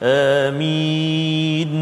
Amin.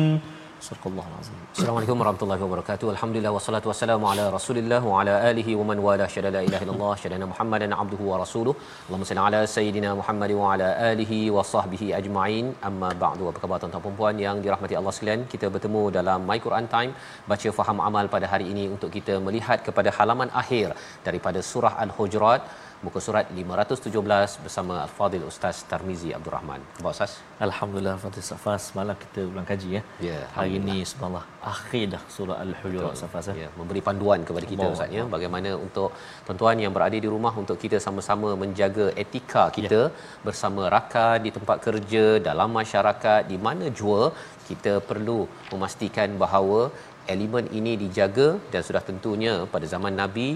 Surah azim Assalamualaikum warahmatullahi wabarakatuh. Alhamdulillah wassalatu wassalamu ala Rasulillah wa ala alihi wa man wala syada la ilaha illallah syada Muhammadan abduhu wa rasuluh. Allahumma salli ala sayidina Muhammad wa ala alihi wa sahbihi ajma'in. Amma ba'du. Apa khabar tuan-tuan puan-puan yang dirahmati Allah sekalian? Kita bertemu dalam My Quran Time baca faham amal pada hari ini untuk kita melihat kepada halaman akhir daripada surah Al-Hujurat muka surat 517 bersama Al-Fadil Ustaz Tarmizi Abdul Rahman. Khabar Ustaz? Alhamdulillah Fadil Safas semalam kita ulang kaji ya. Ya, Hari ini subhanallah akhir dah surah Al-Hujurat Safas ya. ya. memberi panduan kepada kita. Ustaz ya bagaimana untuk tuan-tuan yang berada di rumah untuk kita sama-sama menjaga etika kita ya. bersama rakan di tempat kerja dalam masyarakat di mana jua kita perlu memastikan bahawa elemen ini dijaga dan sudah tentunya pada zaman Nabi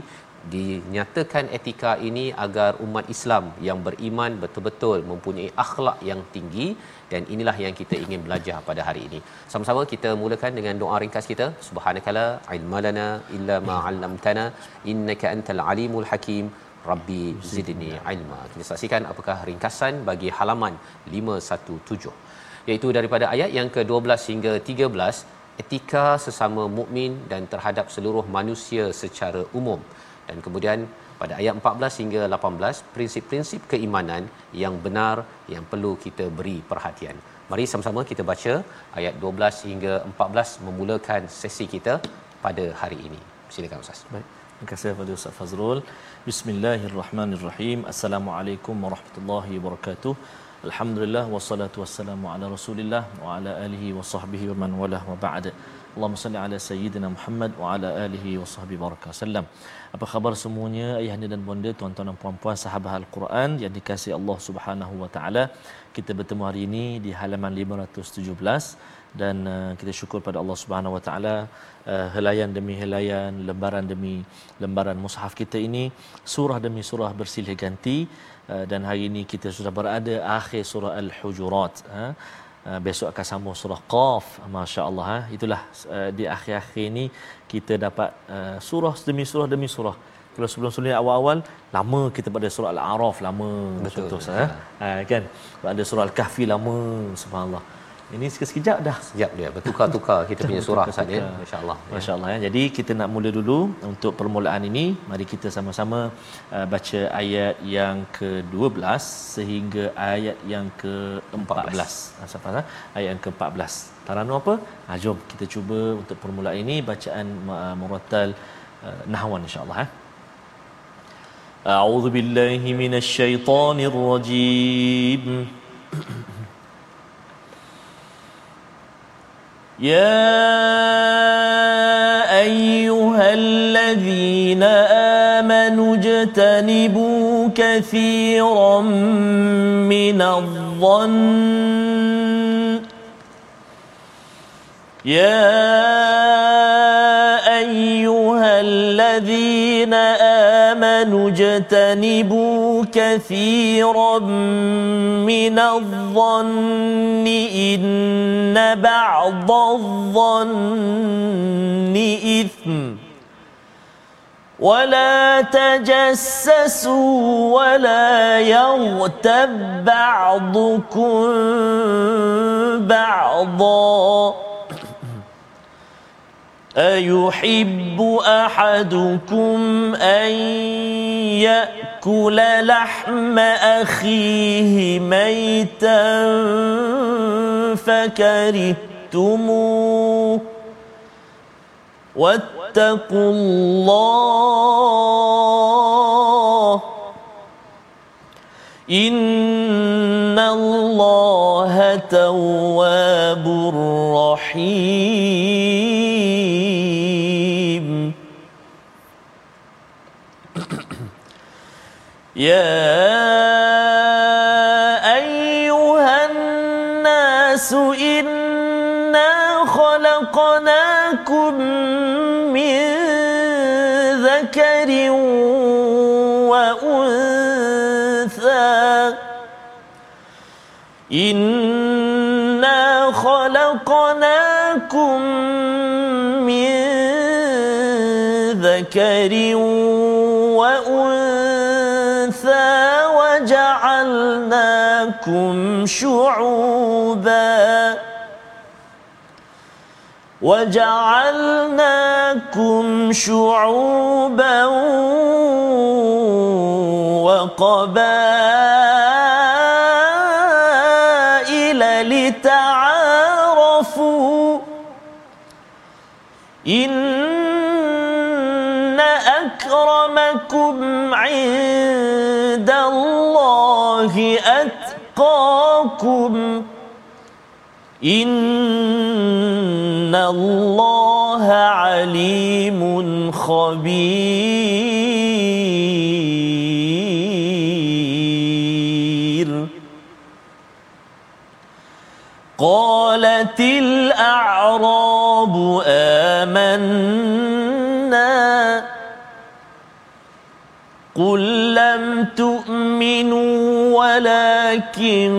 dinyatakan etika ini agar umat Islam yang beriman betul-betul mempunyai akhlak yang tinggi dan inilah yang kita ingin belajar pada hari ini. Sama-sama kita mulakan dengan doa ringkas kita. Subhanakala ilmalana illa ma 'allamtana innaka antal alimul hakim. Rabbi zidni ilma. Kita saksikan apakah ringkasan bagi halaman 517 iaitu daripada ayat yang ke-12 hingga 13 etika sesama mukmin dan terhadap seluruh manusia secara umum dan kemudian pada ayat 14 hingga 18 prinsip-prinsip keimanan yang benar yang perlu kita beri perhatian. Mari sama-sama kita baca ayat 12 hingga 14 memulakan sesi kita pada hari ini. Silakan Ustaz. Baik. Terima kasih kepada Ustaz Fazrul. Bismillahirrahmanirrahim. Assalamualaikum warahmatullahi wabarakatuh. Alhamdulillah wassalatu wassalamu ala Rasulillah wa ala alihi wa sahbihi wa man walah wa ba'd. Allahumma salli ala sayyidina Muhammad wa ala alihi wa sahbihi baraka sallam. Apa khabar semuanya ayahanda dan bonda, tuan-tuan dan puan-puan sahabat Al-Quran yang dikasihi Allah Subhanahu wa taala. Kita bertemu hari ini di halaman 517 dan uh, kita syukur pada Allah Subhanahu wa taala uh, helaian demi helaian, lembaran demi lembaran mushaf kita ini surah demi surah bersilih ganti uh, dan hari ini kita sudah berada akhir surah Al-Hujurat. Uh, Uh, besok akan sambung surah Qaf. masya-Allah ha? Itulah uh, di akhir-akhir ini kita dapat uh, surah demi surah demi surah. Kalau sebelum-sebelum awal-awal lama kita pada surah al-A'raf lama Betul. contoh ha? ha kan? Ada surah al-Kahfi lama subhanallah ini sekejap dah Sekejap dia bertukar-tukar kita punya surah Ustaz ya. Bertukar. Masya-Allah. ya. Masya-Allah ya. Jadi kita nak mula dulu untuk permulaan ini. Mari kita sama-sama uh, baca ayat yang ke-12 sehingga ayat yang ke-14. Siapa ha? Ayat yang ke-14. Taranu apa? Ha, jom kita cuba untuk permulaan ini bacaan uh, murattal uh, nahwan insya-Allah ha. أعوذ بالله من الشيطان الرجيم يا أيها الذين آمنوا اجتنبوا كثيرا من الظن يا أيها الذين آمنوا اجتنبوا كثيرا من الظن إن بعض الظن إثم. ولا تجسسوا ولا يغتب بعضكم بعضا. أيحب أحدكم أن يأكل لحم أخيه ميتا فكرهتموه؟ كرهتموه واتقوا الله. إن الله تواب رحيم. يا أيها الناس إنا خلقناكم من ذكر وأنثى. إنا خلقناكم من ذكر وأنثى وجعلناكم شعوبا وجعلناكم شعوبا وقبائل لتعارفوا إن أكرمكم أتقاكم إن الله عليم خبير. قالت الأعراب آمنا قل لم تؤمنوا ولكن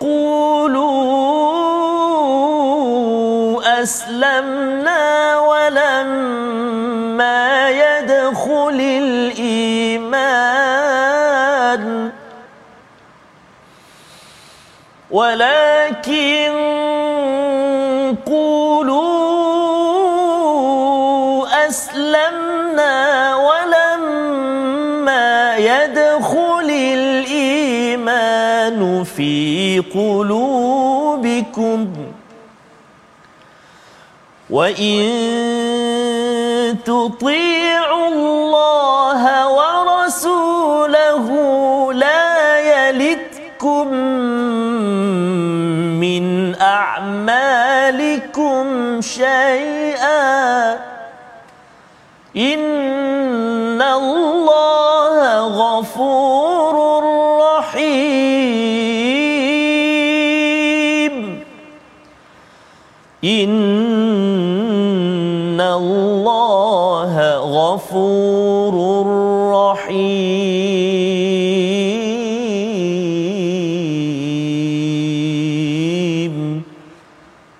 قولوا أسلمنا ولما يدخل الإيمان. ولكن في قلوبكم وإن تطيعوا الله ورسوله لا يلتكم من أعمالكم شيئا إن إن الله غفور رحيم.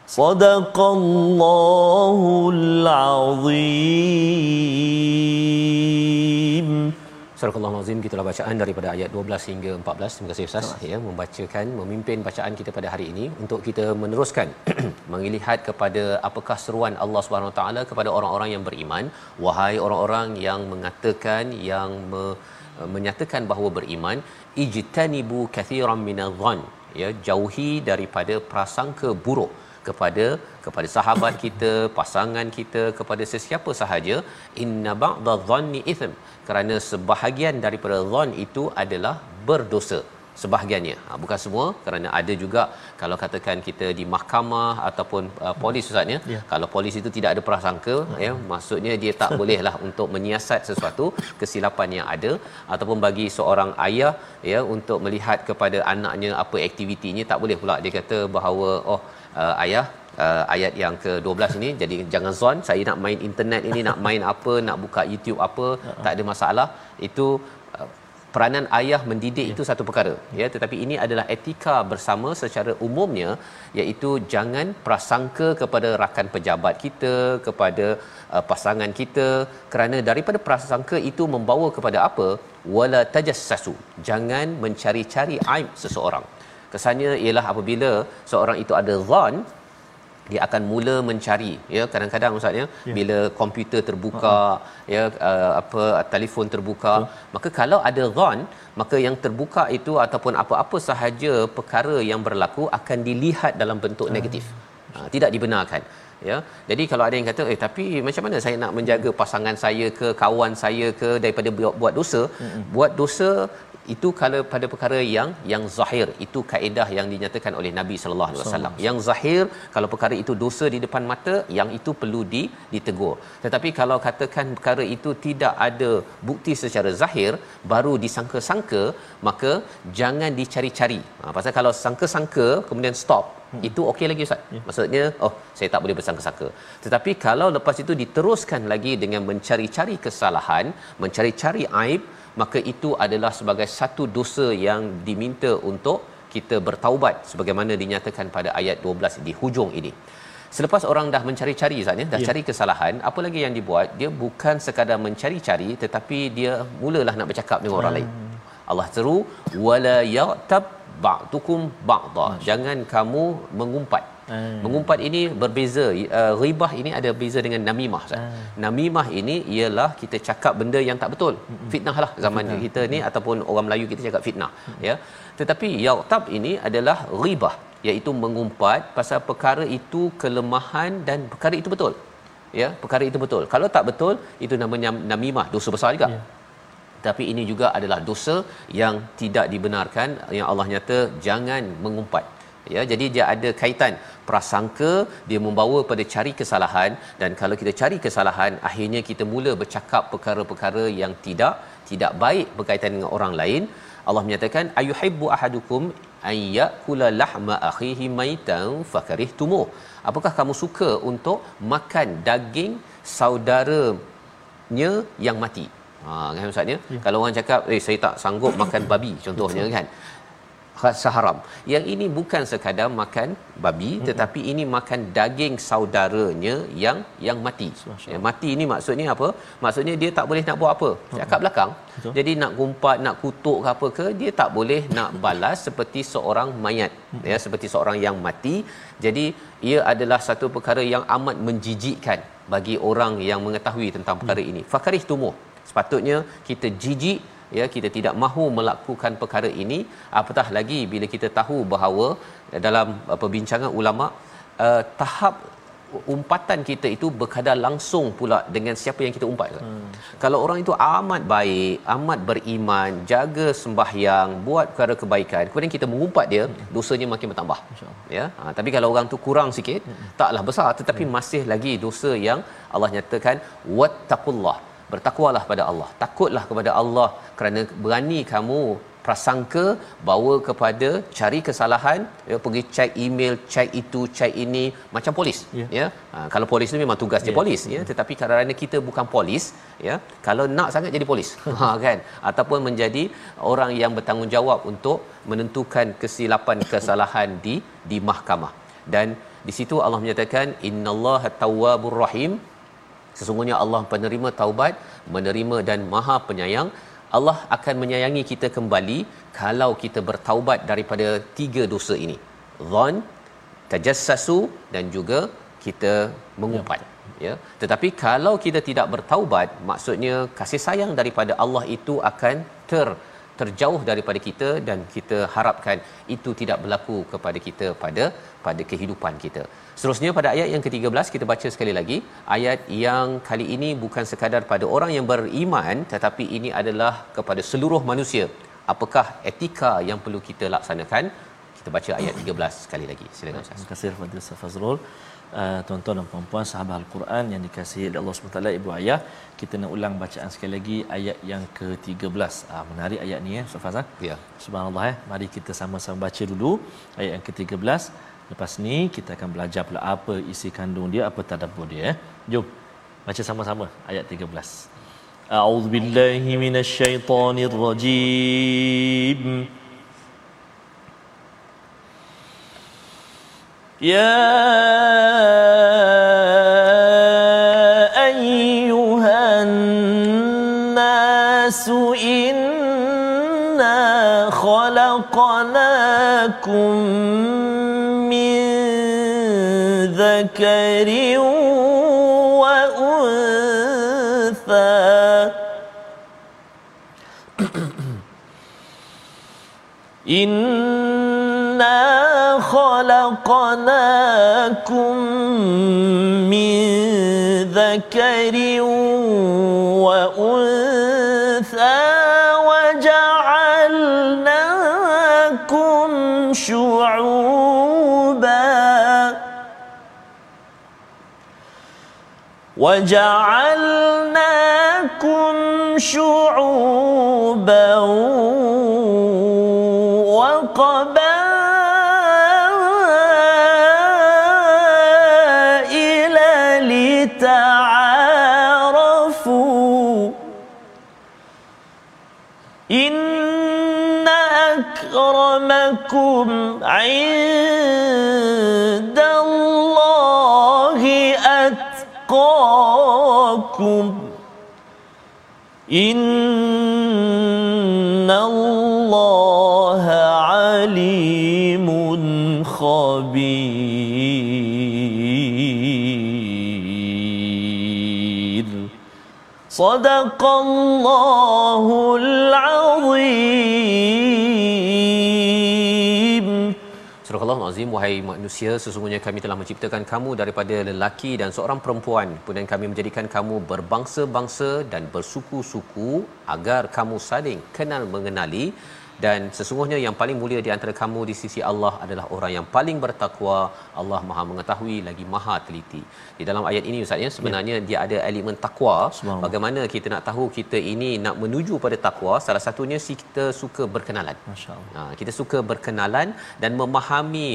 صدق الله العظيم. Surah Al-Azim kita bacaan daripada ayat 12 hingga 14. Terima kasih Ustaz. Ya membacakan memimpin bacaan kita pada hari ini untuk kita meneruskan melihat kepada apakah seruan Allah Subhanahu Taala kepada orang-orang yang beriman. Wahai orang-orang yang mengatakan yang me, menyatakan bahawa beriman ijtanibu kathiran minadh-dhann. Ya jauhi daripada prasangka buruk kepada kepada sahabat kita, pasangan kita, kepada sesiapa sahaja inna ba'dadh-dhanni ithm kerana sebahagian daripada dhann itu adalah berdosa sebahagiannya. Ha, bukan semua kerana ada juga kalau katakan kita di mahkamah ataupun uh, polis ustaznya Ya. kalau polis itu tidak ada prasangka ya maksudnya dia tak bolehlah untuk menyiasat sesuatu kesilapan yang ada. Ataupun bagi seorang ayah ya untuk melihat kepada anaknya apa aktivitinya tak boleh pula. Dia kata bahawa oh uh, ayah uh, ayat yang ke-12 ini. Jadi jangan zon saya nak main internet ini nak main apa nak buka YouTube apa tak ada masalah. Itu uh, peranan ayah mendidik itu satu perkara. Ya tetapi ini adalah etika bersama secara umumnya iaitu jangan prasangka kepada rakan pejabat kita kepada uh, pasangan kita. Kerana daripada prasangka itu membawa kepada apa? Wala tajassasu. Jangan mencari-cari aib seseorang kesannya ialah apabila seorang itu ada zon dia akan mula mencari ya kadang-kadang ustaz ya. Yeah. bila komputer terbuka uh-huh. ya uh, apa telefon terbuka uh maka kalau ada ghan maka yang terbuka itu ataupun apa-apa sahaja perkara yang berlaku akan dilihat dalam bentuk uh negatif. Uh, tidak dibenarkan ya. Jadi kalau ada yang kata eh tapi macam mana saya nak menjaga pasangan saya ke kawan saya ke daripada buat, buat dosa? Uh buat dosa itu kalau pada perkara yang yang zahir. Itu kaedah yang dinyatakan oleh Nabi sallallahu alaihi wasallam. Yang zahir kalau perkara itu dosa di depan mata yang itu perlu di ditegur. Tetapi kalau katakan perkara itu tidak ada bukti secara zahir baru disangka-sangka maka jangan dicari-cari. Ha, pasal kalau sangka-sangka kemudian stop hmm. itu okey lagi ustaz. Ya. maksudnya oh saya tak boleh bersangka-sangka. Tetapi kalau lepas itu diteruskan lagi dengan mencari-cari kesalahan mencari-cari aib maka itu adalah sebagai satu dosa yang diminta untuk kita bertaubat sebagaimana dinyatakan pada ayat 12 di hujung ini. Selepas orang dah mencari-cari Ustaz ya, dah yeah. cari kesalahan, apa lagi yang dibuat? Dia bukan sekadar mencari-cari tetapi dia mulalah nak bercakap dengan orang hmm. lain. Allah seru wala yaqtab ba'dukum ba'dha. Jangan kamu mengumpat Hmm. Mengumpat ini berbeza. Uh, ribah ini ada beza dengan namimah. Hmm. Namimah ini ialah kita cakap benda yang tak betul. Hmm. Fitnah lah zaman fitnah. kita ni hmm. ataupun orang Melayu kita cakap fitnah. Hmm. Ya. Tetapi yaqtab ini adalah ribah iaitu mengumpat pasal perkara itu kelemahan dan perkara itu betul. Ya, perkara itu betul. Kalau tak betul, itu namanya namimah, dosa besar juga. Yeah. Tapi ini juga adalah dosa yang tidak dibenarkan yang Allah nyata jangan mengumpat ya jadi dia ada kaitan prasangka dia membawa pada cari kesalahan dan kalau kita cari kesalahan akhirnya kita mula bercakap perkara-perkara yang tidak tidak baik berkaitan dengan orang lain. Allah menyatakan ayuhibbu ahadukum ayyakula lahma akhihi maitan fakarihtumuh apakah kamu suka untuk makan daging saudaranya yang mati? Ha kan ustaz ya? kalau orang cakap eh saya tak sanggup makan babi contohnya kan haram. Yang ini bukan sekadar makan babi mm-hmm. tetapi ini makan daging saudaranya yang yang mati. Yang mati ini maksudnya apa? Maksudnya dia tak boleh nak buat apa? Cakap belakang. Betul. Jadi nak gumpat, nak kutuk ke apa ke, dia tak boleh nak balas seperti seorang mayat. Mm-hmm. Ya, seperti seorang yang mati. Jadi ia adalah satu perkara yang amat menjijikkan bagi orang yang mengetahui tentang perkara mm. ini. Fakarih tumuh. Sepatutnya kita jijik ya kita tidak mahu melakukan perkara ini apatah lagi bila kita tahu bahawa dalam uh, perbincangan ulama uh, tahap umpatan kita itu berkadar langsung pula dengan siapa yang kita umpat hmm. kalau orang itu amat baik amat beriman jaga sembahyang buat perkara kebaikan kemudian kita mengumpat dia hmm. dosanya makin bertambah ya ha, tapi kalau orang tu kurang sikit hmm. taklah besar tetapi hmm. masih lagi dosa yang Allah nyatakan wattaqullah bertakwalah pada Allah. Takutlah kepada Allah kerana berani kamu prasangka bawa kepada cari kesalahan ya pergi check email check itu check ini macam polis yeah. ya. Ha, kalau polis ni memang tugas dia yeah. polis ya. Tetapi kerana kita bukan polis ya kalau nak sangat jadi polis. Ha kan? Ataupun menjadi orang yang bertanggungjawab untuk menentukan kesilapan kesalahan di di mahkamah. Dan di situ Allah menyatakan innallaha tawwabur rahim Sesungguhnya Allah penerima taubat, menerima dan maha penyayang. Allah akan menyayangi kita kembali kalau kita bertaubat daripada tiga dosa ini. Dhan, tajassasu dan juga kita mengumpat. Ya. Tetapi kalau kita tidak bertaubat, maksudnya kasih sayang daripada Allah itu akan ter terjauh daripada kita dan kita harapkan itu tidak berlaku kepada kita pada pada kehidupan kita. Seterusnya pada ayat yang ke-13 kita baca sekali lagi ayat yang kali ini bukan sekadar pada orang yang beriman tetapi ini adalah kepada seluruh manusia. Apakah etika yang perlu kita laksanakan? Kita baca ayat 13 sekali lagi. Silakan Ustaz. Terima kasih kepada Ustaz Fazrul. Uh, tuan-tuan dan puan-puan sahabat Al-Quran yang dikasihi oleh Allah SWT Ibu Ayah kita nak ulang bacaan sekali lagi ayat yang ke-13 uh, menarik ayat ni ya Ustaz Fazal ya. subhanallah eh. mari kita sama-sama baca dulu ayat yang ke-13 lepas ni kita akan belajar pula apa isi kandung dia apa tadabbur dia eh. jom baca sama-sama ayat 13 a'udzubillahi minasyaitonirrajim يا أيها الناس إنا خلقناكم من ذكر وأنثى. إنا خلقناكم من ذكر وأنثى وجعلناكم شعوبا وجعلناكم شعوبا أكرمكم عند الله أتقاكم. إن الله عليم خبير. صدق الله العظيم. Surah Allah Azim wahai manusia sesungguhnya kami telah menciptakan kamu daripada lelaki dan seorang perempuan. Kemudian kami menjadikan kamu berbangsa-bangsa dan bersuku-suku agar kamu saling kenal mengenali dan sesungguhnya yang paling mulia di antara kamu di sisi Allah adalah orang yang paling bertakwa. Allah Maha mengetahui lagi Maha teliti. Di dalam ayat ini ustaz ya sebenarnya ya. dia ada elemen takwa. Bagaimana kita nak tahu kita ini nak menuju pada takwa? Salah satunya si kita suka berkenalan. Masyaallah. Ha, kita suka berkenalan dan memahami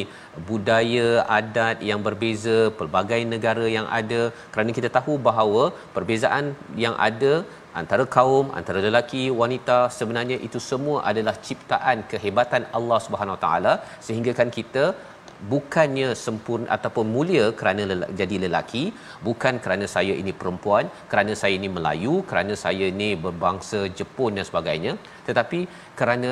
budaya adat yang berbeza pelbagai negara yang ada. Kerana kita tahu bahawa perbezaan yang ada antara kaum antara lelaki wanita sebenarnya itu semua adalah ciptaan kehebatan Allah Subhanahu taala sehingga kan kita bukannya sempurna ataupun mulia kerana lelaki, jadi lelaki bukan kerana saya ini perempuan kerana saya ini Melayu kerana saya ini berbangsa Jepun dan sebagainya tetapi kerana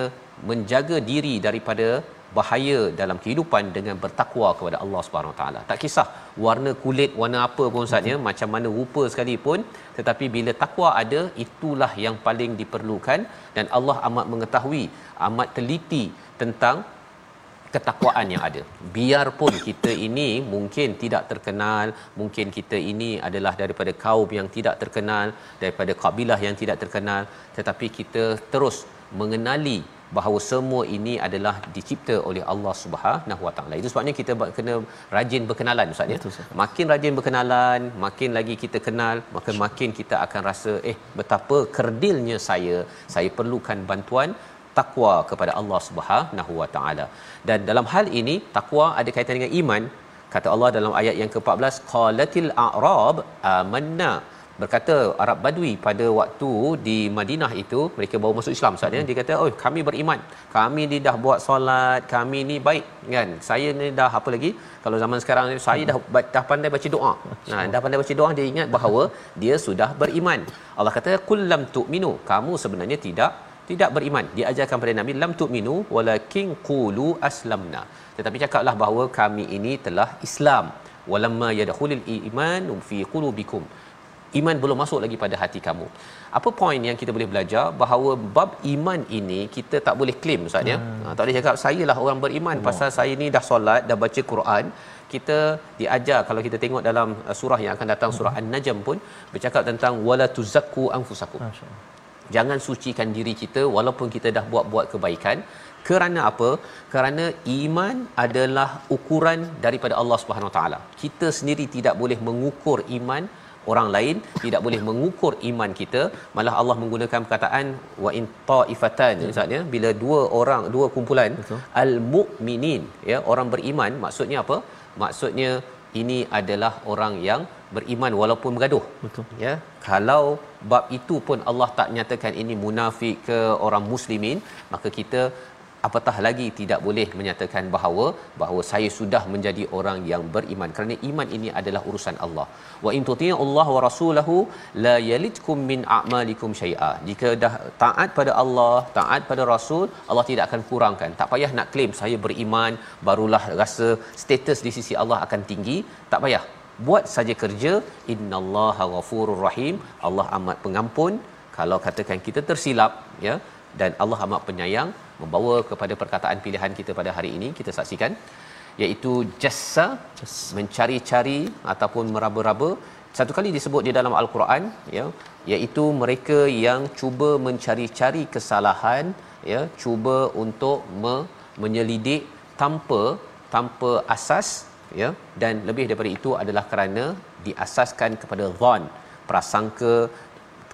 menjaga diri daripada bahaya dalam kehidupan dengan bertakwa kepada Allah Subhanahu taala. Tak kisah warna kulit warna apa pun saja macam mana rupa sekalipun tetapi bila takwa ada itulah yang paling diperlukan dan Allah amat mengetahui amat teliti tentang ketakwaan yang ada. Biarpun kita ini mungkin tidak terkenal, mungkin kita ini adalah daripada kaum yang tidak terkenal, daripada kabilah yang tidak terkenal, tetapi kita terus mengenali bahawa semua ini adalah dicipta oleh Allah Subhanahu Wa Taala. Itu sebabnya kita kena rajin berkenalan Ustaz ya. Makin rajin berkenalan, makin lagi kita kenal, maka makin kita akan rasa eh betapa kerdilnya saya, saya perlukan bantuan takwa kepada Allah Subhanahu Wa Taala. Dan dalam hal ini takwa ada kaitan dengan iman. Kata Allah dalam ayat yang ke-14 qalatil a'rab amanna berkata Arab Badui pada waktu di Madinah itu mereka baru masuk Islam. Saat hmm. dia kata oh kami beriman. Kami ni dah buat solat. Kami ni baik kan? Saya ni dah apa lagi? Kalau zaman sekarang ni saya dah dah pandai baca doa. Nah dah pandai baca doa dia ingat bahawa dia sudah beriman. Allah kata kullam tu'minu. Kamu sebenarnya tidak tidak beriman. Diajarkan pada Nabi lam tu'minu walakin qulu aslamna. Tetapi cakaplah bahawa kami ini telah Islam. Walamma yadkhulul iman fi qulubikum iman belum masuk lagi pada hati kamu. Apa poin yang kita boleh belajar bahawa bab iman ini kita tak boleh claim ustaz ya. Hmm. Ha, tak boleh cakap sayalah orang beriman oh. pasal saya ni dah solat, dah baca Quran. Kita diajar kalau kita tengok dalam uh, surah yang akan datang surah hmm. An-Najm pun bercakap tentang wala tuzakku anfusakum. Jangan sucikan diri kita walaupun kita dah buat-buat kebaikan. Kerana apa? Kerana iman adalah ukuran daripada Allah Subhanahu Wa Taala. Kita sendiri tidak boleh mengukur iman orang lain tidak boleh mengukur iman kita. Malah Allah menggunakan perkataan wa in taifatan ustaz ya bila dua orang dua kumpulan al mukminin ya orang beriman maksudnya apa? Maksudnya ini adalah orang yang beriman walaupun bergaduh. Betul. Ya kalau bab itu pun Allah tak nyatakan ini munafik ke orang muslimin maka kita apatah lagi tidak boleh menyatakan bahawa bahawa saya sudah menjadi orang yang beriman. Kerana iman ini adalah urusan Allah. Wa in Allah wa rasulahu la yalitkum min a'malikum syai'a. Jika dah taat pada Allah taat pada rasul Allah tidak akan kurangkan. Tak payah nak claim saya beriman barulah rasa status di sisi Allah akan tinggi. Tak payah. Buat saja kerja. Innallaha ghafurur rahim. Allah amat pengampun. Kalau katakan kita tersilap ya dan Allah amat penyayang membawa kepada perkataan pilihan kita pada hari ini kita saksikan iaitu jassa mencari-cari ataupun meraba-raba satu kali disebut di dalam al-Quran ya iaitu mereka yang cuba mencari-cari kesalahan ya cuba untuk me- menyelidik tanpa tanpa asas ya dan lebih daripada itu adalah kerana diasaskan kepada zon prasangka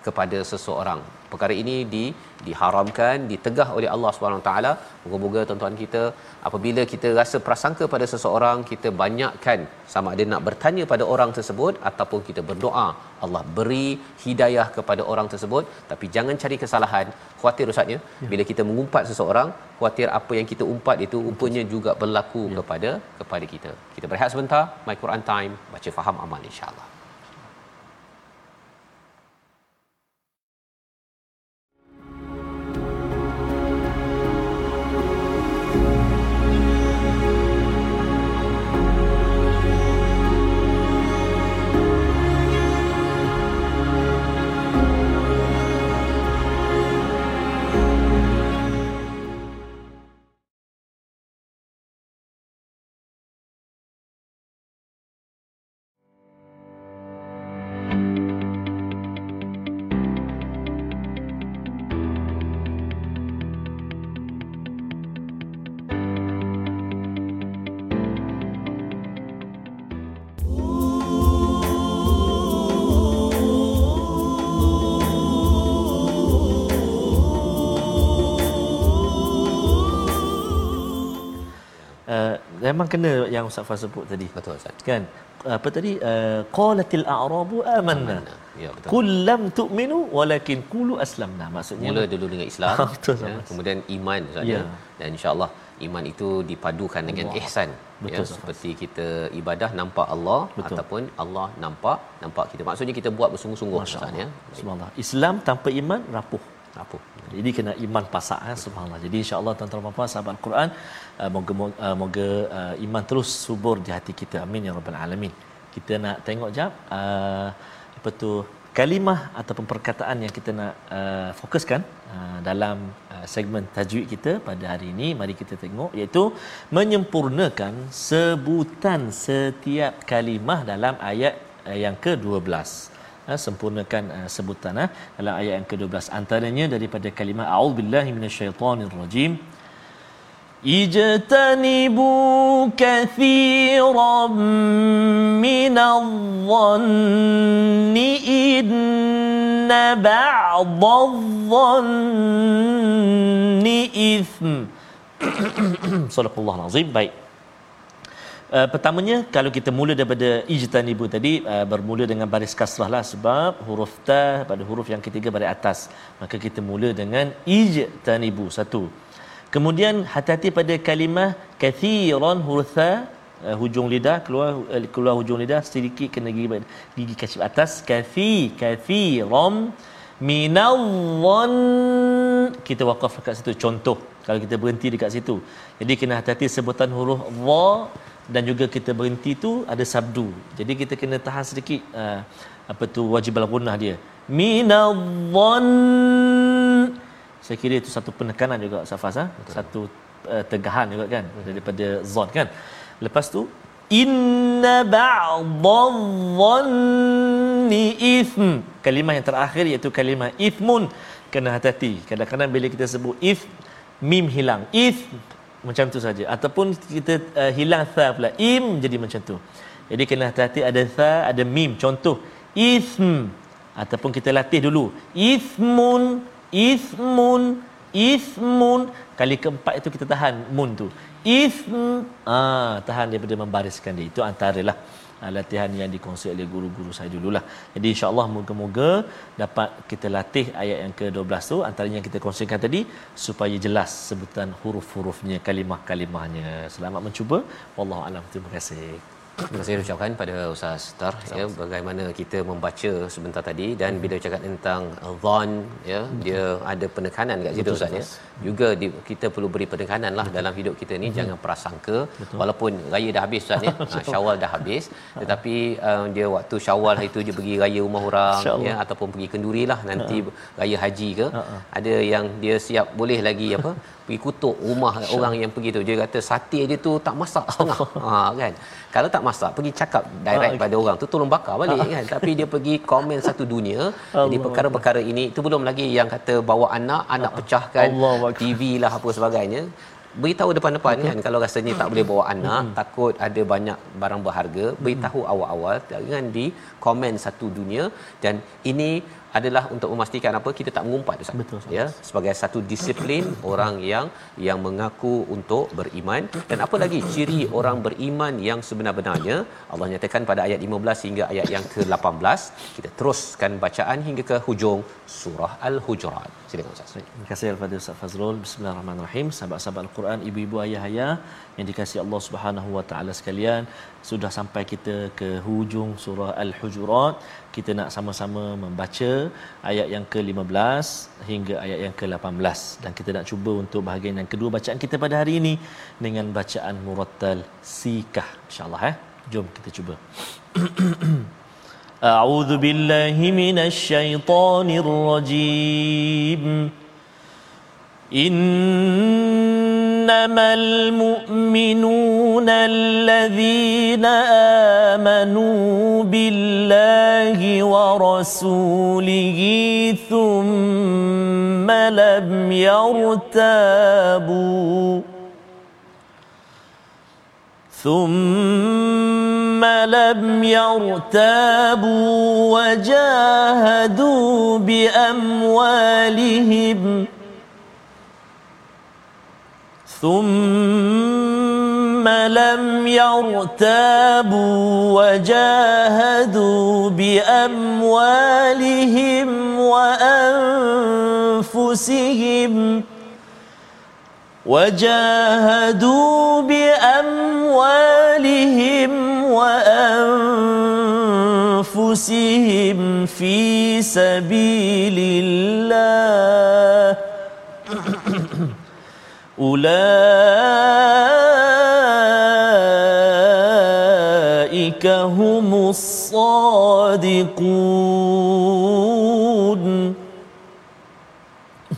kepada seseorang. Perkara ini di diharamkan, ditegah oleh Allah Subhanahu taala. Moga-moga tuan-tuan kita apabila kita rasa prasangka pada seseorang, kita banyakkan sama ada nak bertanya pada orang tersebut ataupun kita berdoa, Allah beri hidayah kepada orang tersebut, tapi jangan cari kesalahan. Khuatir ustaznya ya. bila kita mengumpat seseorang, khuatir apa yang kita umpat itu rupanya juga berlaku ya. kepada kepada kita. Kita berehat sebentar, My Quran Time, baca faham amal insya-Allah. Memang kena yang Ustaz Fah sebut tadi. Betul Ustaz. Kan? Apa tadi? Uh, qalatil a'rabu amanna. Ya betul. Qul lam tu'minu walakin qulu aslamna. Maksudnya mula dulu dengan Islam. betul ya, kemudian iman Ustaz ya. Dan insya-Allah iman itu dipadukan dengan Allah. ihsan. Betul, ya, seperti kita ibadah nampak Allah betul. ataupun Allah nampak nampak kita. Maksudnya kita buat bersungguh-sungguh Ustaz ya. Subhanallah. Islam tanpa iman rapuh apa jadi kena iman pasak eh? subhanallah. Jadi insyaallah tuan-tuan dan puan sahabat Al-Quran uh, moga uh, moga uh, iman terus subur di hati kita. Amin ya rabbal alamin. Kita nak tengok jap uh, apa tu kalimah ataupun perkataan yang kita nak uh, fokuskan uh, dalam uh, segmen tajwid kita pada hari ini. Mari kita tengok iaitu menyempurnakan sebutan setiap kalimah dalam ayat uh, yang ke-12 ha, sempurnakan uh, sebutan ha, dalam ayat yang ke-12 antaranya daripada kalimah a'udzubillahi minasyaitonirrajim ijtanibu kathiran minadh-dhanni inna ba'dadh-dhanni ithm Sallallahu alaihi baik Uh, pertamanya kalau kita mula daripada ijtanibu tadi uh, bermula dengan baris kasrah lah sebab huruf ta pada huruf yang ketiga baris atas. Maka kita mula dengan ijtanibu satu. Kemudian hati-hati pada kalimah kathiran huruf ta uh, hujung lidah keluar uh, keluar hujung lidah sedikit kena gigi gigi kasih atas. Kafi kathiram minawwan kita wakaf dekat situ. Contoh kalau kita berhenti dekat situ. Jadi kena hati-hati sebutan huruf dha dan juga kita berhenti tu ada sabdu. Jadi kita kena tahan sedikit uh, apa tu wajib al-gunnah dia. Minadh-dhann. Saya kira itu satu penekanan juga Safas ha? satu uh, tegahan juga kan daripada zon kan. Lepas tu inna ba'dadh-dhanni ithm. Kalimah yang terakhir iaitu kalimah ithmun kena hati-hati. Kadang-kadang bila kita sebut if mim hilang. If macam tu saja. Ataupun kita uh, hilang tha pula. Im jadi macam tu. Jadi kena hati-hati ada tha ada mim. Contoh ism. Ataupun kita latih dulu. Ismun ismun ismun kali keempat itu kita tahan mun tu ism ah tahan daripada membariskan dia itu antaralah uh, latihan yang dikongsi oleh guru-guru saya dululah. Jadi insya-Allah moga-moga dapat kita latih ayat yang ke-12 tu antaranya yang kita kongsikan tadi supaya jelas sebutan huruf-hurufnya, kalimah-kalimahnya. Selamat mencuba. Wallahu alam. Terima kasih. Terima kasih ucapkan pada Ustaz Tar ya bagaimana kita membaca sebentar tadi dan bila cakap tentang dhan ya Betul. dia ada penekanan kat situ Ustaz ya. Juga di, kita perlu beri penekanan lah dalam hidup kita ni hmm. jangan prasangka. Betul. walaupun raya dah habis Ustaz ya. ha, Syawal dah habis. Tetapi um, dia waktu Syawal hari tu dia pergi raya rumah orang ya ataupun pergi kenduri lah nanti uh raya haji ke. Uh ada yang dia siap boleh lagi apa pergi kutuk rumah orang yang pergi tu. Dia kata sate dia tu tak masak. Setengah ha kan? Kalau tak masak pergi cakap direct uh, pada orang. Tu tolong bakar balik uh, kan? Tapi dia pergi komen satu dunia. Jadi perkara-perkara ini itu belum lagi yang kata bawa anak anak pecahkan TV lah apa sebagainya. Beritahu depan-depan okay. kan? Kalau rasanya tak boleh bawa anak hmm. takut ada banyak barang berharga beritahu hmm. awal-awal. Jangan di komen satu dunia. Dan ini adalah untuk memastikan apa kita tak mengumpat Ustaz. Betul. Ya, sebagai satu disiplin orang yang yang mengaku untuk beriman dan apa lagi ciri orang beriman yang sebenar-benarnya Allah nyatakan pada ayat 15 hingga ayat yang ke-18 kita teruskan bacaan hingga ke hujung surah Al-Hujurat. Silakan Ustaz. Terima kasih kepada Ustaz Fazrul. Bismillahirrahmanirrahim. Sahabat-sahabat Al-Quran, ibu-ibu ayah-ayah yang dikasihi Allah Subhanahu wa taala sekalian, sudah sampai kita ke hujung surah Al-Hujurat. Kita nak sama-sama membaca ayat yang ke-15 hingga ayat yang ke-18 dan kita nak cuba untuk bahagian yang kedua bacaan kita pada hari ini dengan bacaan murattal sikah insyaallah eh. Jom kita cuba. A'udzu billahi minasyaitonir rajim. إنما المؤمنون الذين آمنوا بالله ورسوله ثم لم يرتابوا ثم لم يرتابوا وجاهدوا بأموالهم ثم لم يرتابوا وجاهدوا بأموالهم وأنفسهم وجاهدوا بأموالهم وأنفسهم في سبيل الله. أولئك هم الصادقون.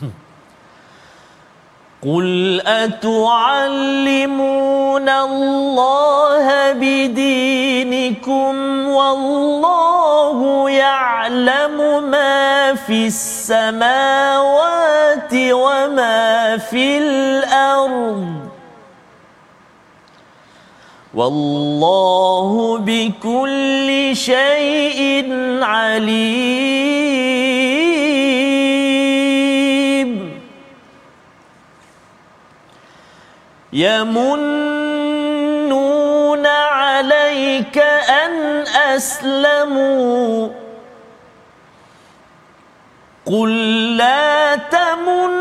قل أتعلمون الله بدينكم والله يعلم ما في السماوات وما في الأرض والله بكل شيء عليم يمنون عليك أن أسلموا قل لا تمنوا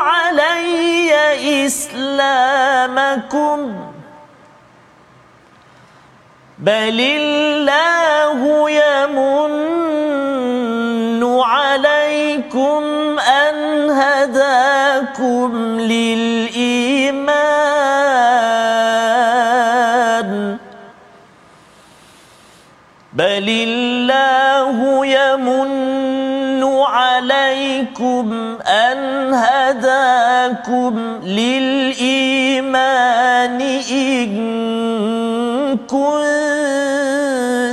علي إسلامكم بل الله يمن هداكم للإيمان إن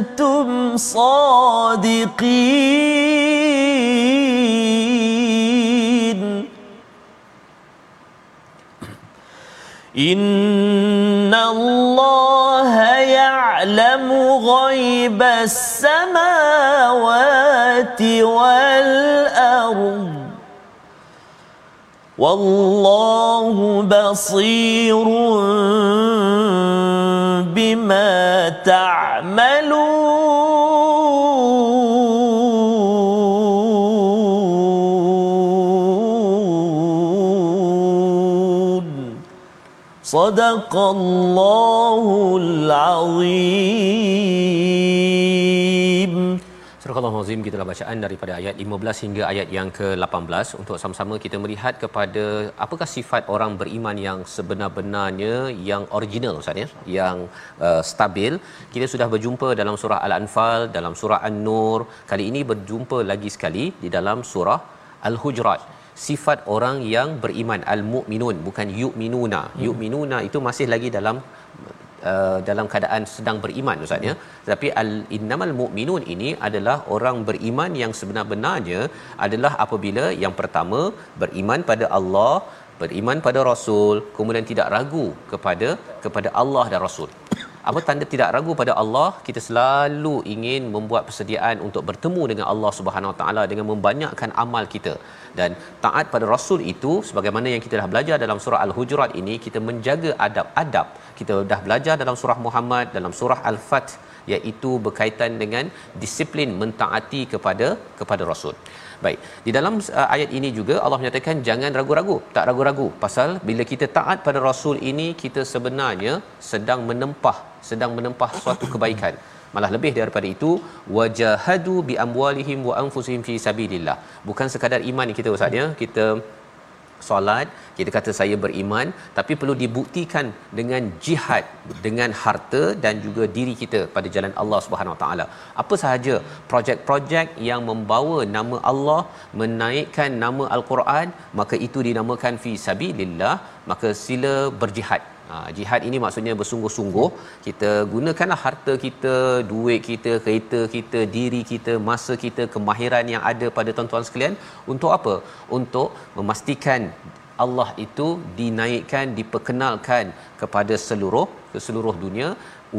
كنتم صادقين إن الله يعلم غيب السماوات والأرض والله بصير بما تعملون. صدق الله العظيم. Surah Al-Azim kita bacaan daripada ayat 15 hingga ayat yang ke-18 untuk sama-sama kita melihat kepada apakah sifat orang beriman yang sebenar-benarnya yang original Ustaz ya yang uh, stabil. Kita sudah berjumpa dalam surah Al-Anfal, dalam surah An-Nur. Kali ini berjumpa lagi sekali di dalam surah Al-Hujurat. Sifat orang yang beriman al-mu'minun bukan yu'minuna. Yu'minuna itu masih lagi dalam uh, dalam keadaan sedang beriman ustaz ya. Tetapi al innamal mu'minun ini adalah orang beriman yang sebenar-benarnya adalah apabila yang pertama beriman pada Allah beriman pada rasul kemudian tidak ragu kepada kepada Allah dan rasul apa tanda tidak ragu pada Allah kita selalu ingin membuat persediaan untuk bertemu dengan Allah Subhanahu Wa Taala dengan membanyakkan amal kita. Dan taat pada rasul itu sebagaimana yang kita dah belajar dalam surah al-hujurat ini kita menjaga adab-adab. Kita dah belajar dalam surah Muhammad dalam surah al-fat iaitu berkaitan dengan disiplin mentaati kepada kepada rasul baik. Di dalam uh, ayat ini juga Allah menyatakan jangan ragu-ragu. Tak ragu-ragu. Pasal bila kita taat pada rasul ini kita sebenarnya sedang menempah sedang menempah suatu kebaikan. Malah lebih daripada itu wajahadu bi amwalihim wa anfusihim fi sabilillah. Bukan sekadar iman kita ustaz ya. Kita solat kita kata saya beriman tapi perlu dibuktikan dengan jihad dengan harta dan juga diri kita pada jalan Allah Subhanahu Wa taala. Apa sahaja projek-projek yang membawa nama Allah menaikkan nama al-Quran maka itu dinamakan fi sabilillah maka sila berjihad Ha, jihad ini maksudnya bersungguh-sungguh kita gunakanlah harta kita, duit kita, kereta kita, diri kita, masa kita, kemahiran yang ada pada tuan-tuan sekalian untuk apa? Untuk memastikan Allah itu dinaikkan, diperkenalkan kepada seluruh ke seluruh dunia.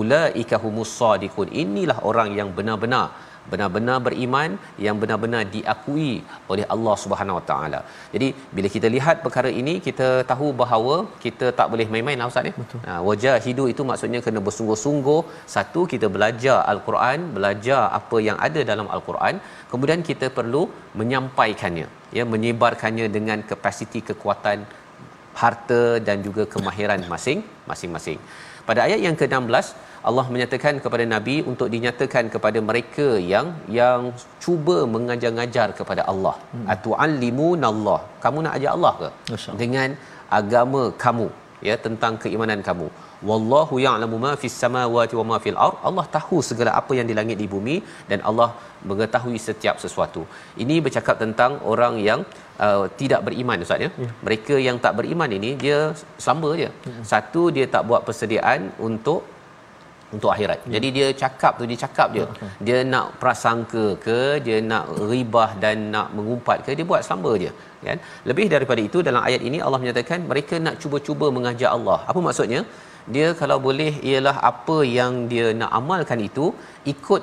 Ulaika humus sadiqun. Inilah orang yang benar-benar benar-benar beriman yang benar-benar diakui oleh Allah Subhanahu Wa Taala. Jadi bila kita lihat perkara ini kita tahu bahawa kita tak boleh main-main lah ustaz ya. Ha, wajah hidup itu maksudnya kena bersungguh-sungguh. Satu kita belajar al-Quran, belajar apa yang ada dalam al-Quran, kemudian kita perlu menyampaikannya, ya menyebarkannya dengan kapasiti kekuatan harta dan juga kemahiran masing masing-masing. Pada ayat yang ke-16 Allah menyatakan kepada Nabi untuk dinyatakan kepada mereka yang yang cuba mengajar-ngajar kepada Allah. Hmm. Atu'allimunallah. Kamu nak ajar Allah ke? Dengan agama kamu ya tentang keimanan kamu. Wallahu ya'lamu ma fis samawati wa ma fil ard. Allah tahu segala apa yang di langit di bumi dan Allah mengetahui setiap sesuatu. Ini bercakap tentang orang yang uh, tidak beriman ustaz ya. ya. Mereka yang tak beriman ini dia selamba je. Ya. Satu dia tak buat persediaan untuk untuk akhirat. Ya. Jadi dia cakap tu dia cakap je. Ya. Dia nak prasangka ke, dia nak ribah dan nak mengumpat ke, dia buat selamba je. Kan? Lebih daripada itu dalam ayat ini Allah menyatakan mereka nak cuba-cuba mengajar Allah. Apa maksudnya? Dia kalau boleh ialah apa yang dia nak amalkan itu ikut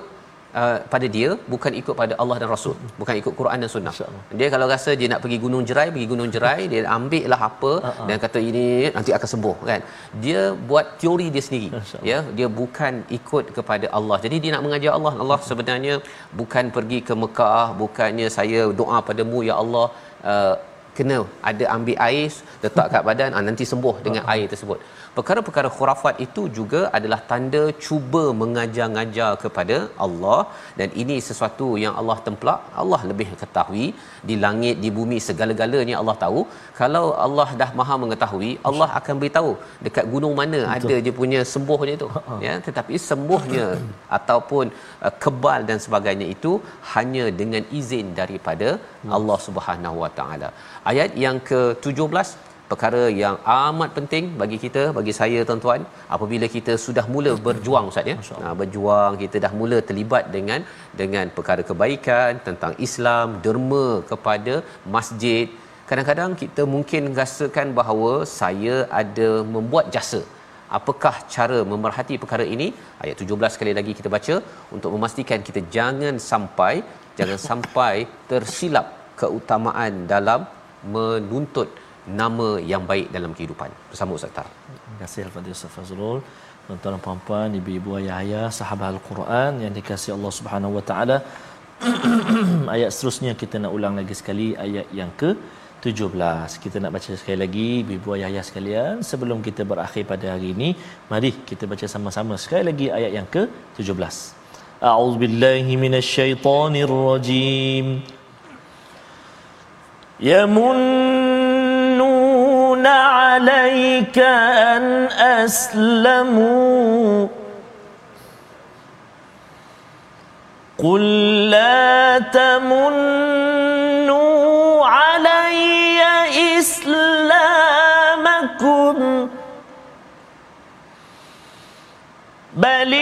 uh, pada dia bukan ikut pada Allah dan Rasul. Bukan ikut Quran dan Sunnah. Dia kalau rasa dia nak pergi gunung jerai pergi gunung jerai dia ambil lah apa uh-huh. dan kata ini nanti akan sembuh kan? Dia buat teori dia sendiri. Ya dia bukan ikut kepada Allah. Jadi dia nak mengajar Allah. Allah sebenarnya bukan pergi ke Mekah bukannya saya doa padamu ya Allah uh, kena ada ambil air letak kat badan ah, nanti sembuh dengan air tersebut perkara-perkara khurafat itu juga adalah tanda cuba mengajar-ngajar kepada Allah. Dan ini sesuatu yang Allah templak Allah lebih ketahui. Di langit di bumi segala-galanya Allah tahu. Kalau Allah dah maha mengetahui Allah akan beritahu dekat gunung mana Betul. ada dia punya sembuhnya itu ya tetapi sembuhnya ataupun uh, kebal dan sebagainya itu hanya dengan izin daripada. Allah Subhanahu Wa Taala. Ayat yang ke-17 perkara yang amat penting bagi kita bagi saya tuan-tuan. Apabila kita sudah mula berjuang ustaz ya. Ha, berjuang kita dah mula terlibat dengan dengan perkara kebaikan tentang Islam derma kepada masjid. Kadang-kadang kita mungkin rasakan bahawa saya ada membuat jasa. Apakah cara memerhati perkara ini? Ayat 17 sekali lagi kita baca untuk memastikan kita jangan sampai jangan sampai tersilap keutamaan dalam menuntut nama yang baik dalam kehidupan. Bersama Ustaz Tar. Terima kasih Al-Fadhil Ustaz Fazrul. Tuan-tuan dan puan-puan, ibu-ibu ayah-ayah, sahabat Al-Quran yang dikasihi Allah Subhanahu Wa Taala. ayat seterusnya kita nak ulang lagi sekali ayat yang ke 17. Kita nak baca sekali lagi ibu ayah sekalian sebelum kita berakhir pada hari ini, mari kita baca sama-sama sekali lagi ayat yang ke-17. A'udzubillahi minasyaitonirrajim. يمنون عليك أن أسلموا. قل لا تمنوا علي إسلامكم بل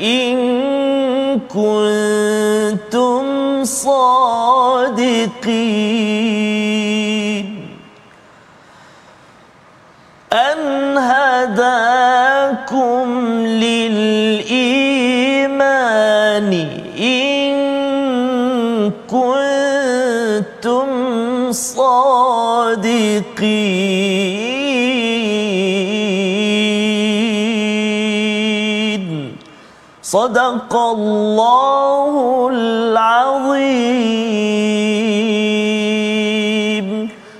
إن كنتم صادقين. أن هداكم للإيمان إن كنتم صادقين؟ صدق الله العظيم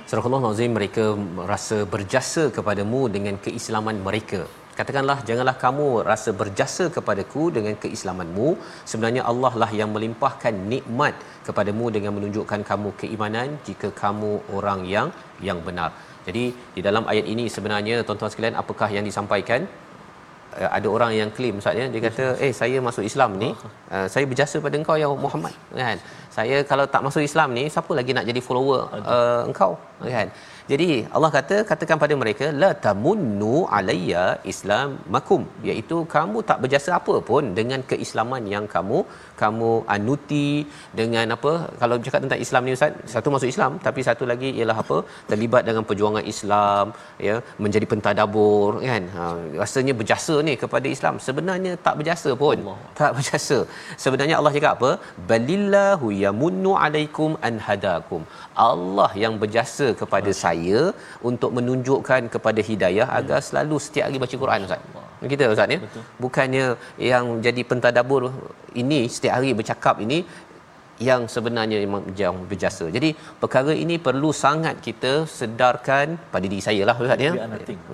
Surah Allah Nazim mereka merasa berjasa kepadamu dengan keislaman mereka. Katakanlah janganlah kamu rasa berjasa kepadaku dengan keislamanmu. Sebenarnya Allah lah yang melimpahkan nikmat kepadamu dengan menunjukkan kamu keimanan jika kamu orang yang yang benar. Jadi di dalam ayat ini sebenarnya tuan-tuan sekalian apakah yang disampaikan? Uh, ada orang yang claim Ustaz ya dia kata eh saya masuk Islam ni uh, saya berjasa pada engkau ya Muhammad. Kan saya kalau tak masuk Islam ni siapa lagi nak jadi follower? Uh, engkau kan? Jadi Allah kata katakan pada mereka la tamunnu alayya islamakum. Iaitu kamu tak berjasa apa pun dengan keislaman yang kamu kamu anuti dengan apa? Kalau bercakap tentang Islam ni ustaz satu masuk Islam tapi satu lagi ialah apa? Terlibat dengan perjuangan Islam ya menjadi pentadabur kan? Ha, rasanya berjasa ni kepada Islam. Sebenarnya tak berjasa pun. Allah. tak berjasa. Sebenarnya Allah cakap apa? Balillahu yamunnu alaikum an hadakum Allah yang berjasa kepada saya untuk menunjukkan kepada hidayah hmm. agar selalu setiap hari baca Quran ustaz kita ustaz ya bukannya yang jadi pentadabur ini setiap hari bercakap ini yang sebenarnya yang berjasa. Jadi perkara ini perlu sangat kita sedarkan pada diri saya lah Ustaz ya.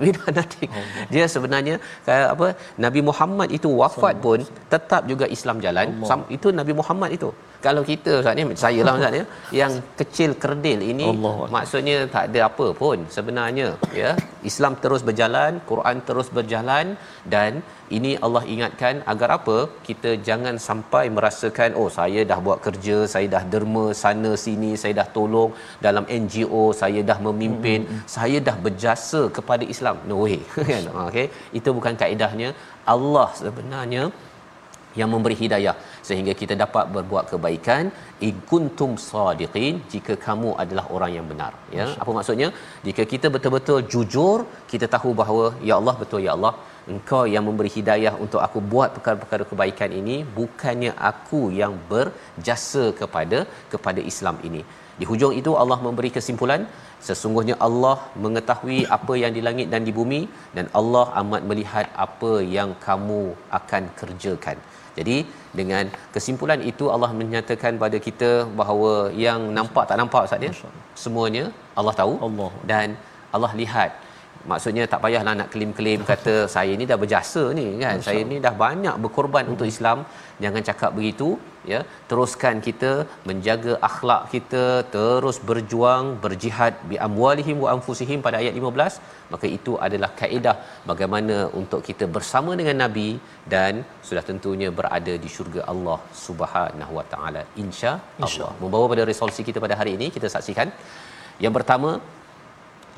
We are nothing. Oh, Dia sebenarnya kayak apa Nabi Muhammad itu wafat pun tetap juga Islam jalan. Allah. Itu Nabi Muhammad itu. Kalau kita Ustaz ni saya lah Ustaz ya yang kecil kerdil ini Allah. maksudnya tak ada apa pun sebenarnya ya. Islam terus berjalan, Quran terus berjalan dan ini Allah ingatkan agar apa kita jangan sampai merasakan oh saya dah buat kerja saya dah derma sana sini saya dah tolong dalam NGO saya dah memimpin hmm. saya dah berjasa kepada Islam no way kan okey itu bukan kaedahnya Allah sebenarnya yang memberi hidayah sehingga kita dapat berbuat kebaikan. In kuntum sadiqin jika kamu adalah orang yang benar ya. Masya. apa maksudnya? Jika kita betul-betul jujur kita tahu bahawa ya Allah betul ya Allah engkau yang memberi hidayah untuk aku buat perkara-perkara kebaikan ini bukannya aku yang berjasa kepada kepada Islam ini. Di hujung itu Allah memberi kesimpulan sesungguhnya Allah mengetahui apa yang di langit dan di bumi dan Allah amat melihat apa yang kamu akan kerjakan. Jadi dengan kesimpulan itu Allah menyatakan pada kita bahawa yang nampak tak nampak Ustaz ya? Semuanya Allah tahu Allah. dan Allah lihat maksudnya tak payahlah nak klaim-klaim kata saya ni dah berjasa ni kan saya ni dah banyak berkorban hmm. untuk Islam. Jangan cakap begitu ya. Teruskan kita menjaga akhlak kita terus berjuang berjihad bi amwalihim wa anfusihim pada ayat 15 maka itu adalah kaedah bagaimana untuk kita bersama dengan nabi dan sudah tentunya berada di syurga Allah Subhanahu wa taala insya-Allah membawa pada resolusi kita pada hari ini kita saksikan. Yang pertama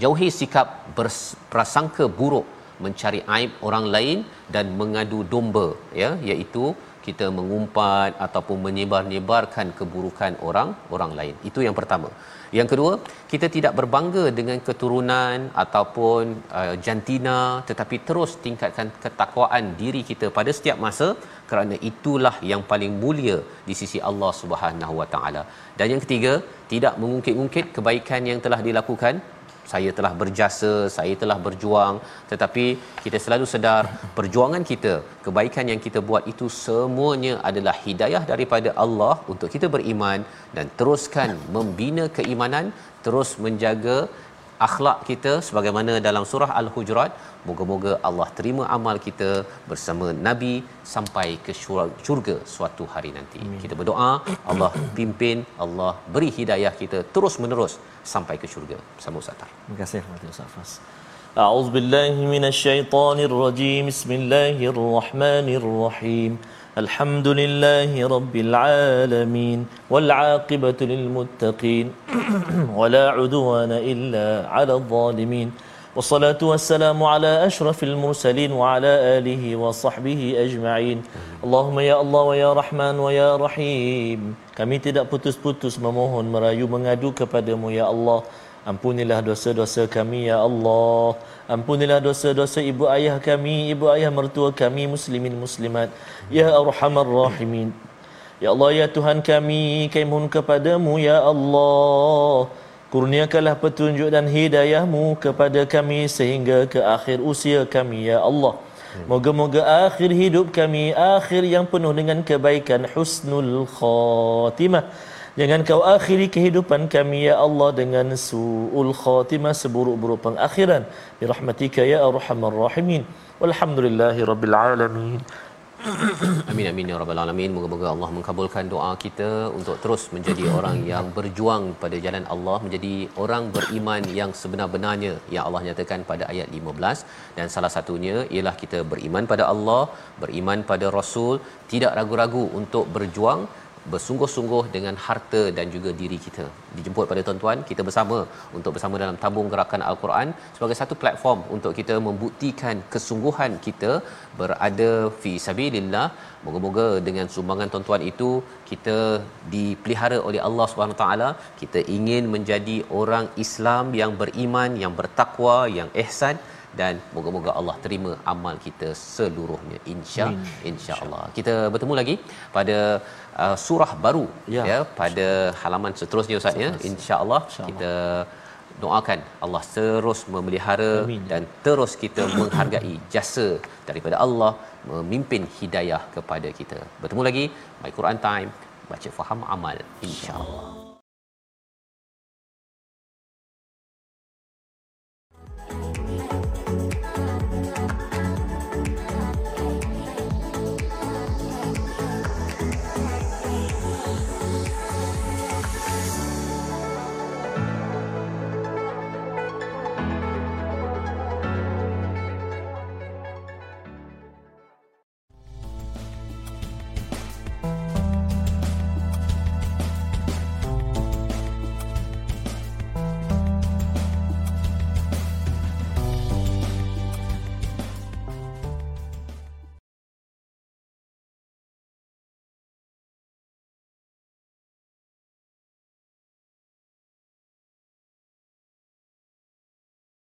jauhi sikap berprasangka buruk mencari aib orang lain dan mengadu domba ya iaitu kita mengumpat ataupun menyebar-nyebarkan keburukan orang orang lain. Itu yang pertama. Yang kedua, kita tidak berbangga dengan keturunan ataupun uh, jantina tetapi terus tingkatkan ketakwaan diri kita pada setiap masa kerana itulah yang paling mulia di sisi Allah Subhanahu Wa Taala. Dan yang ketiga, tidak mengungkit-ungkit kebaikan yang telah dilakukan saya telah berjasa, saya telah berjuang tetapi kita selalu sedar perjuangan kita, kebaikan yang kita buat itu semuanya adalah hidayah daripada Allah untuk kita beriman dan teruskan membina keimanan, terus menjaga akhlak kita sebagaimana dalam surah al-hujurat moga-moga Allah terima amal kita bersama nabi sampai ke syurga suatu hari nanti Amin. kita berdoa Allah pimpin Allah beri hidayah kita terus menerus sampai ke syurga bersama Ustaz terima kasih Ustaz Fas أعوذ بالله من الشيطان الرجيم بسم الله الرحمن الرحيم الحمد لله رب العالمين والعاقبة للمتقين ولا عدوان إلا على الظالمين والصلاة والسلام على أشرف المرسلين وعلى آله وصحبه أجمعين اللهم يا الله ويا رحمن ويا رحيم kami tidak putus-putus memohon merayu mengadu kepadamu ya Allah Ampunilah dosa-dosa kami ya Allah. Ampunilah dosa-dosa ibu ayah kami, ibu ayah mertua kami muslimin muslimat. Ya Arhamar Rahimin. Ya Allah ya Tuhan kami, kami mohon kepadamu ya Allah. Kurniakanlah petunjuk dan hidayahmu kepada kami sehingga ke akhir usia kami ya Allah. Moga-moga akhir hidup kami akhir yang penuh dengan kebaikan husnul khatimah. Jangan kau akhiri kehidupan kami ya Allah dengan su'ul khatimah seburuk-buruk pengakhiran. Birahmatika ya arhamar rahimin. Walhamdulillahi alamin. amin amin ya rabbal alamin. Moga-moga Allah mengabulkan doa kita untuk terus menjadi orang yang berjuang pada jalan Allah, menjadi orang beriman yang sebenar-benarnya yang Allah nyatakan pada ayat 15 dan salah satunya ialah kita beriman pada Allah, beriman pada Rasul, tidak ragu-ragu untuk berjuang bersungguh-sungguh dengan harta dan juga diri kita. Dijemput pada tuan-tuan kita bersama untuk bersama dalam tabung gerakan Al-Quran sebagai satu platform untuk kita membuktikan kesungguhan kita berada fi sabilillah. Moga-moga dengan sumbangan tuan-tuan itu kita dipelihara oleh Allah Subhanahu taala. Kita ingin menjadi orang Islam yang beriman, yang bertakwa, yang ihsan dan moga-moga Allah terima amal kita seluruhnya insya insya-Allah. Kita bertemu lagi pada uh, surah baru ya, ya pada halaman seterusnya Ustaz ya insya-Allah insya kita doakan Allah terus memelihara Amin. dan terus kita menghargai jasa daripada Allah memimpin hidayah kepada kita. Bertemu lagi My Quran Time baca faham amal insya-Allah.